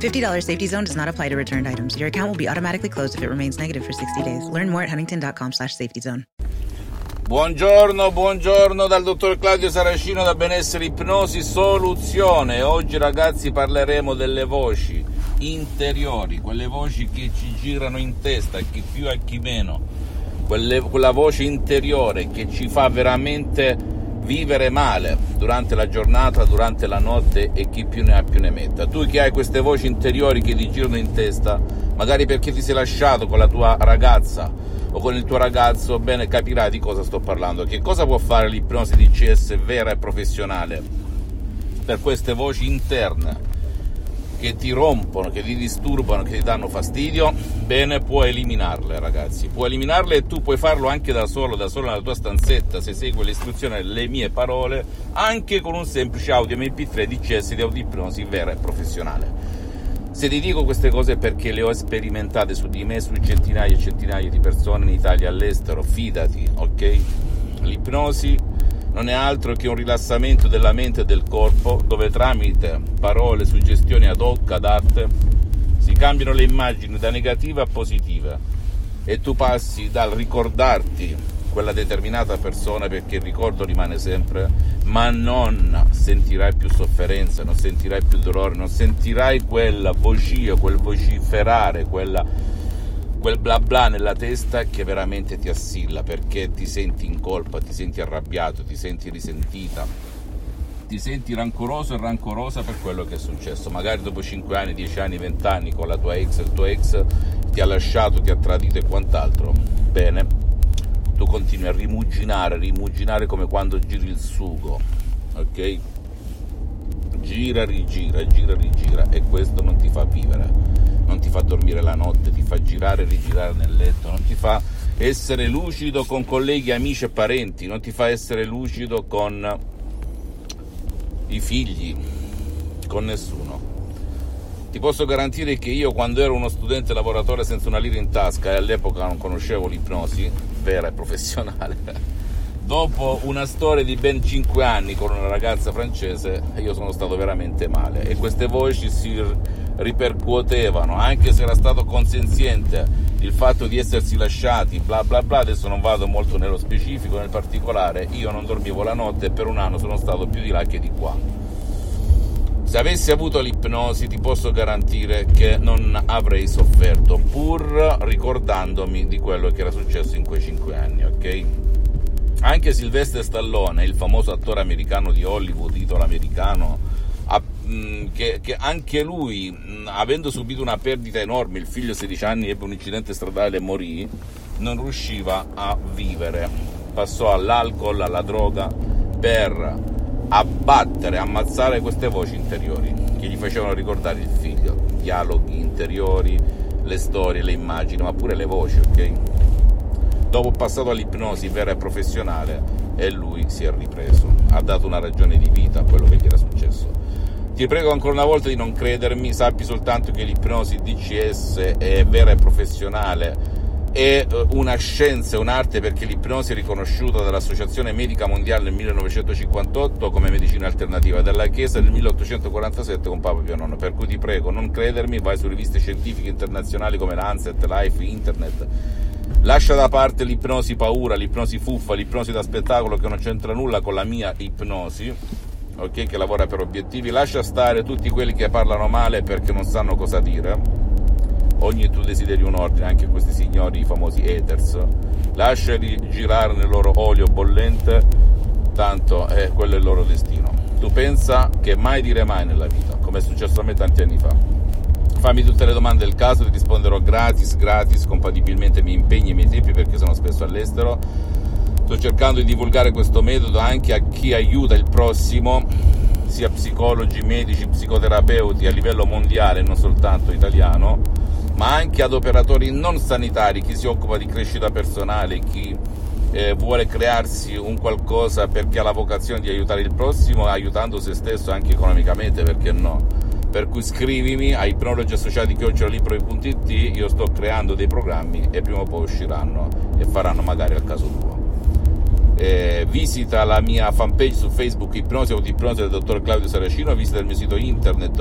$50 safety zone does not apply to returned items. Your account will be automatically closed if it remains negative for 60 days. Learn more at huntington.com slash safety zone. Buongiorno, buongiorno dal dottor Claudio Saracino da Benessere Ipnosi Soluzione. Oggi ragazzi parleremo delle voci interiori, quelle voci che ci girano in testa, chi più e chi meno, quelle, quella voce interiore che ci fa veramente vivere male durante la giornata, durante la notte e chi più ne ha più ne metta. Tu che hai queste voci interiori che ti girano in testa, magari perché ti sei lasciato con la tua ragazza, o con il tuo ragazzo, bene, capirai di cosa sto parlando. Che cosa può fare l'ipnosi di CS vera e professionale per queste voci interne che ti rompono, che ti disturbano, che ti danno fastidio? Bene, puoi eliminarle, ragazzi. Puoi eliminarle e tu puoi farlo anche da solo, da solo nella tua stanzetta, se segui le istruzioni, le mie parole, anche con un semplice audio MP3 di CS di audipnosi vera e professionale. Se ti dico queste cose perché le ho sperimentate su di me, su centinaia e centinaia di persone in Italia e all'estero, fidati, ok? L'ipnosi non è altro che un rilassamento della mente e del corpo dove tramite parole, suggestioni ad hoc, adatte, si cambiano le immagini da negative a positive. E tu passi dal ricordarti quella determinata persona perché il ricordo rimane sempre, ma non sentirai più sofferenza, non sentirai più dolore, non sentirai quella vocia, quel vociferare, quella, quel bla bla nella testa che veramente ti assilla perché ti senti in colpa, ti senti arrabbiato, ti senti risentita, ti senti rancoroso e rancorosa per quello che è successo. Magari dopo 5 anni, 10 anni, 20 anni con la tua ex, il tuo ex ti ha lasciato, ti ha tradito e quant'altro. Bene, tu continui a rimuginare, rimuginare come quando giri il sugo, ok? Gira, rigira, gira, rigira e questo non ti fa vivere, non ti fa dormire la notte, ti fa girare e rigirare nel letto, non ti fa essere lucido con colleghi, amici e parenti, non ti fa essere lucido con i figli, con nessuno. Ti posso garantire che io quando ero uno studente lavoratore senza una lira in tasca e all'epoca non conoscevo l'ipnosi vera e professionale, dopo una storia di ben 5 anni con una ragazza francese io sono stato veramente male. E queste voci si ripercuotevano anche se era stato consenziente il fatto di essersi lasciati bla bla bla. Adesso non vado molto nello specifico nel particolare. Io non dormivo la notte e per un anno sono stato più di là che di qua. Se avessi avuto l'ipnosi ti posso garantire che non avrei sofferto, pur ricordandomi di quello che era successo in quei cinque anni, ok? Anche Sylvester Stallone, il famoso attore americano di Hollywood, titolo americano, mm, che, che, anche lui, mm, avendo subito una perdita enorme, il figlio a 16 anni ebbe un incidente stradale e morì, non riusciva a vivere. Passò all'alcol, alla droga, per abbattere, ammazzare queste voci interiori che gli facevano ricordare il figlio, dialoghi interiori, le storie, le immagini, ma pure le voci, ok? Dopo passato all'ipnosi vera e professionale e lui si è ripreso, ha dato una ragione di vita a quello che gli era successo. Ti prego ancora una volta di non credermi, sappi soltanto che l'ipnosi DCS è vera e professionale è eh, una scienza, un'arte perché l'ipnosi è riconosciuta dall'Associazione Medica Mondiale nel 1958 come medicina alternativa, dalla Chiesa nel 1847 con Papa Pio IX. Per cui ti prego, non credermi, vai su riviste scientifiche internazionali come Lancet, Life, Internet. Lascia da parte l'ipnosi paura, l'ipnosi fuffa, l'ipnosi da spettacolo che non c'entra nulla con la mia ipnosi, ok? Che lavora per obiettivi. Lascia stare tutti quelli che parlano male perché non sanno cosa dire ogni tuo desiderio un ordine, anche questi signori, i famosi haters. Lasciali girare nel loro olio bollente, tanto è quello il loro destino. Tu pensa che mai dire mai nella vita, come è successo a me tanti anni fa. Fammi tutte le domande del caso, ti risponderò gratis, gratis, compatibilmente ai miei impegni e ai miei tempi perché sono spesso all'estero. Sto cercando di divulgare questo metodo anche a chi aiuta il prossimo, sia psicologi, medici, psicoterapeuti a livello mondiale, non soltanto italiano ma anche ad operatori non sanitari, chi si occupa di crescita personale, chi eh, vuole crearsi un qualcosa perché ha la vocazione di aiutare il prossimo, aiutando se stesso anche economicamente, perché no? Per cui scrivimi a ipnologi associati chiocciolibro.it, io sto creando dei programmi e prima o poi usciranno e faranno magari al caso tuo. Eh, visita la mia fanpage su Facebook Ipnosi Autoipnosi del dottor Claudio Saracino, visita il mio sito internet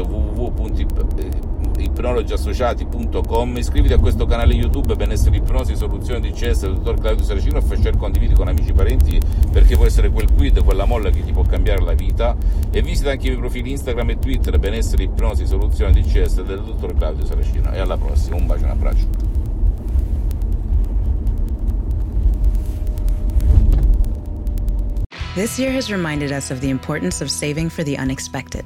www.ipnologiassociati.com, iscriviti a questo canale YouTube Benessere Ipnosi Soluzioni di CS del dottor Claudio Saracino e share condividi con amici e parenti perché può essere quel quid, quella molla che ti può cambiare la vita e visita anche i miei profili Instagram e Twitter Benessere Ipnosi Soluzioni di CS del dottor Claudio Saracino e alla prossima, un bacio e un abbraccio. This year has reminded us of the importance of saving for the unexpected.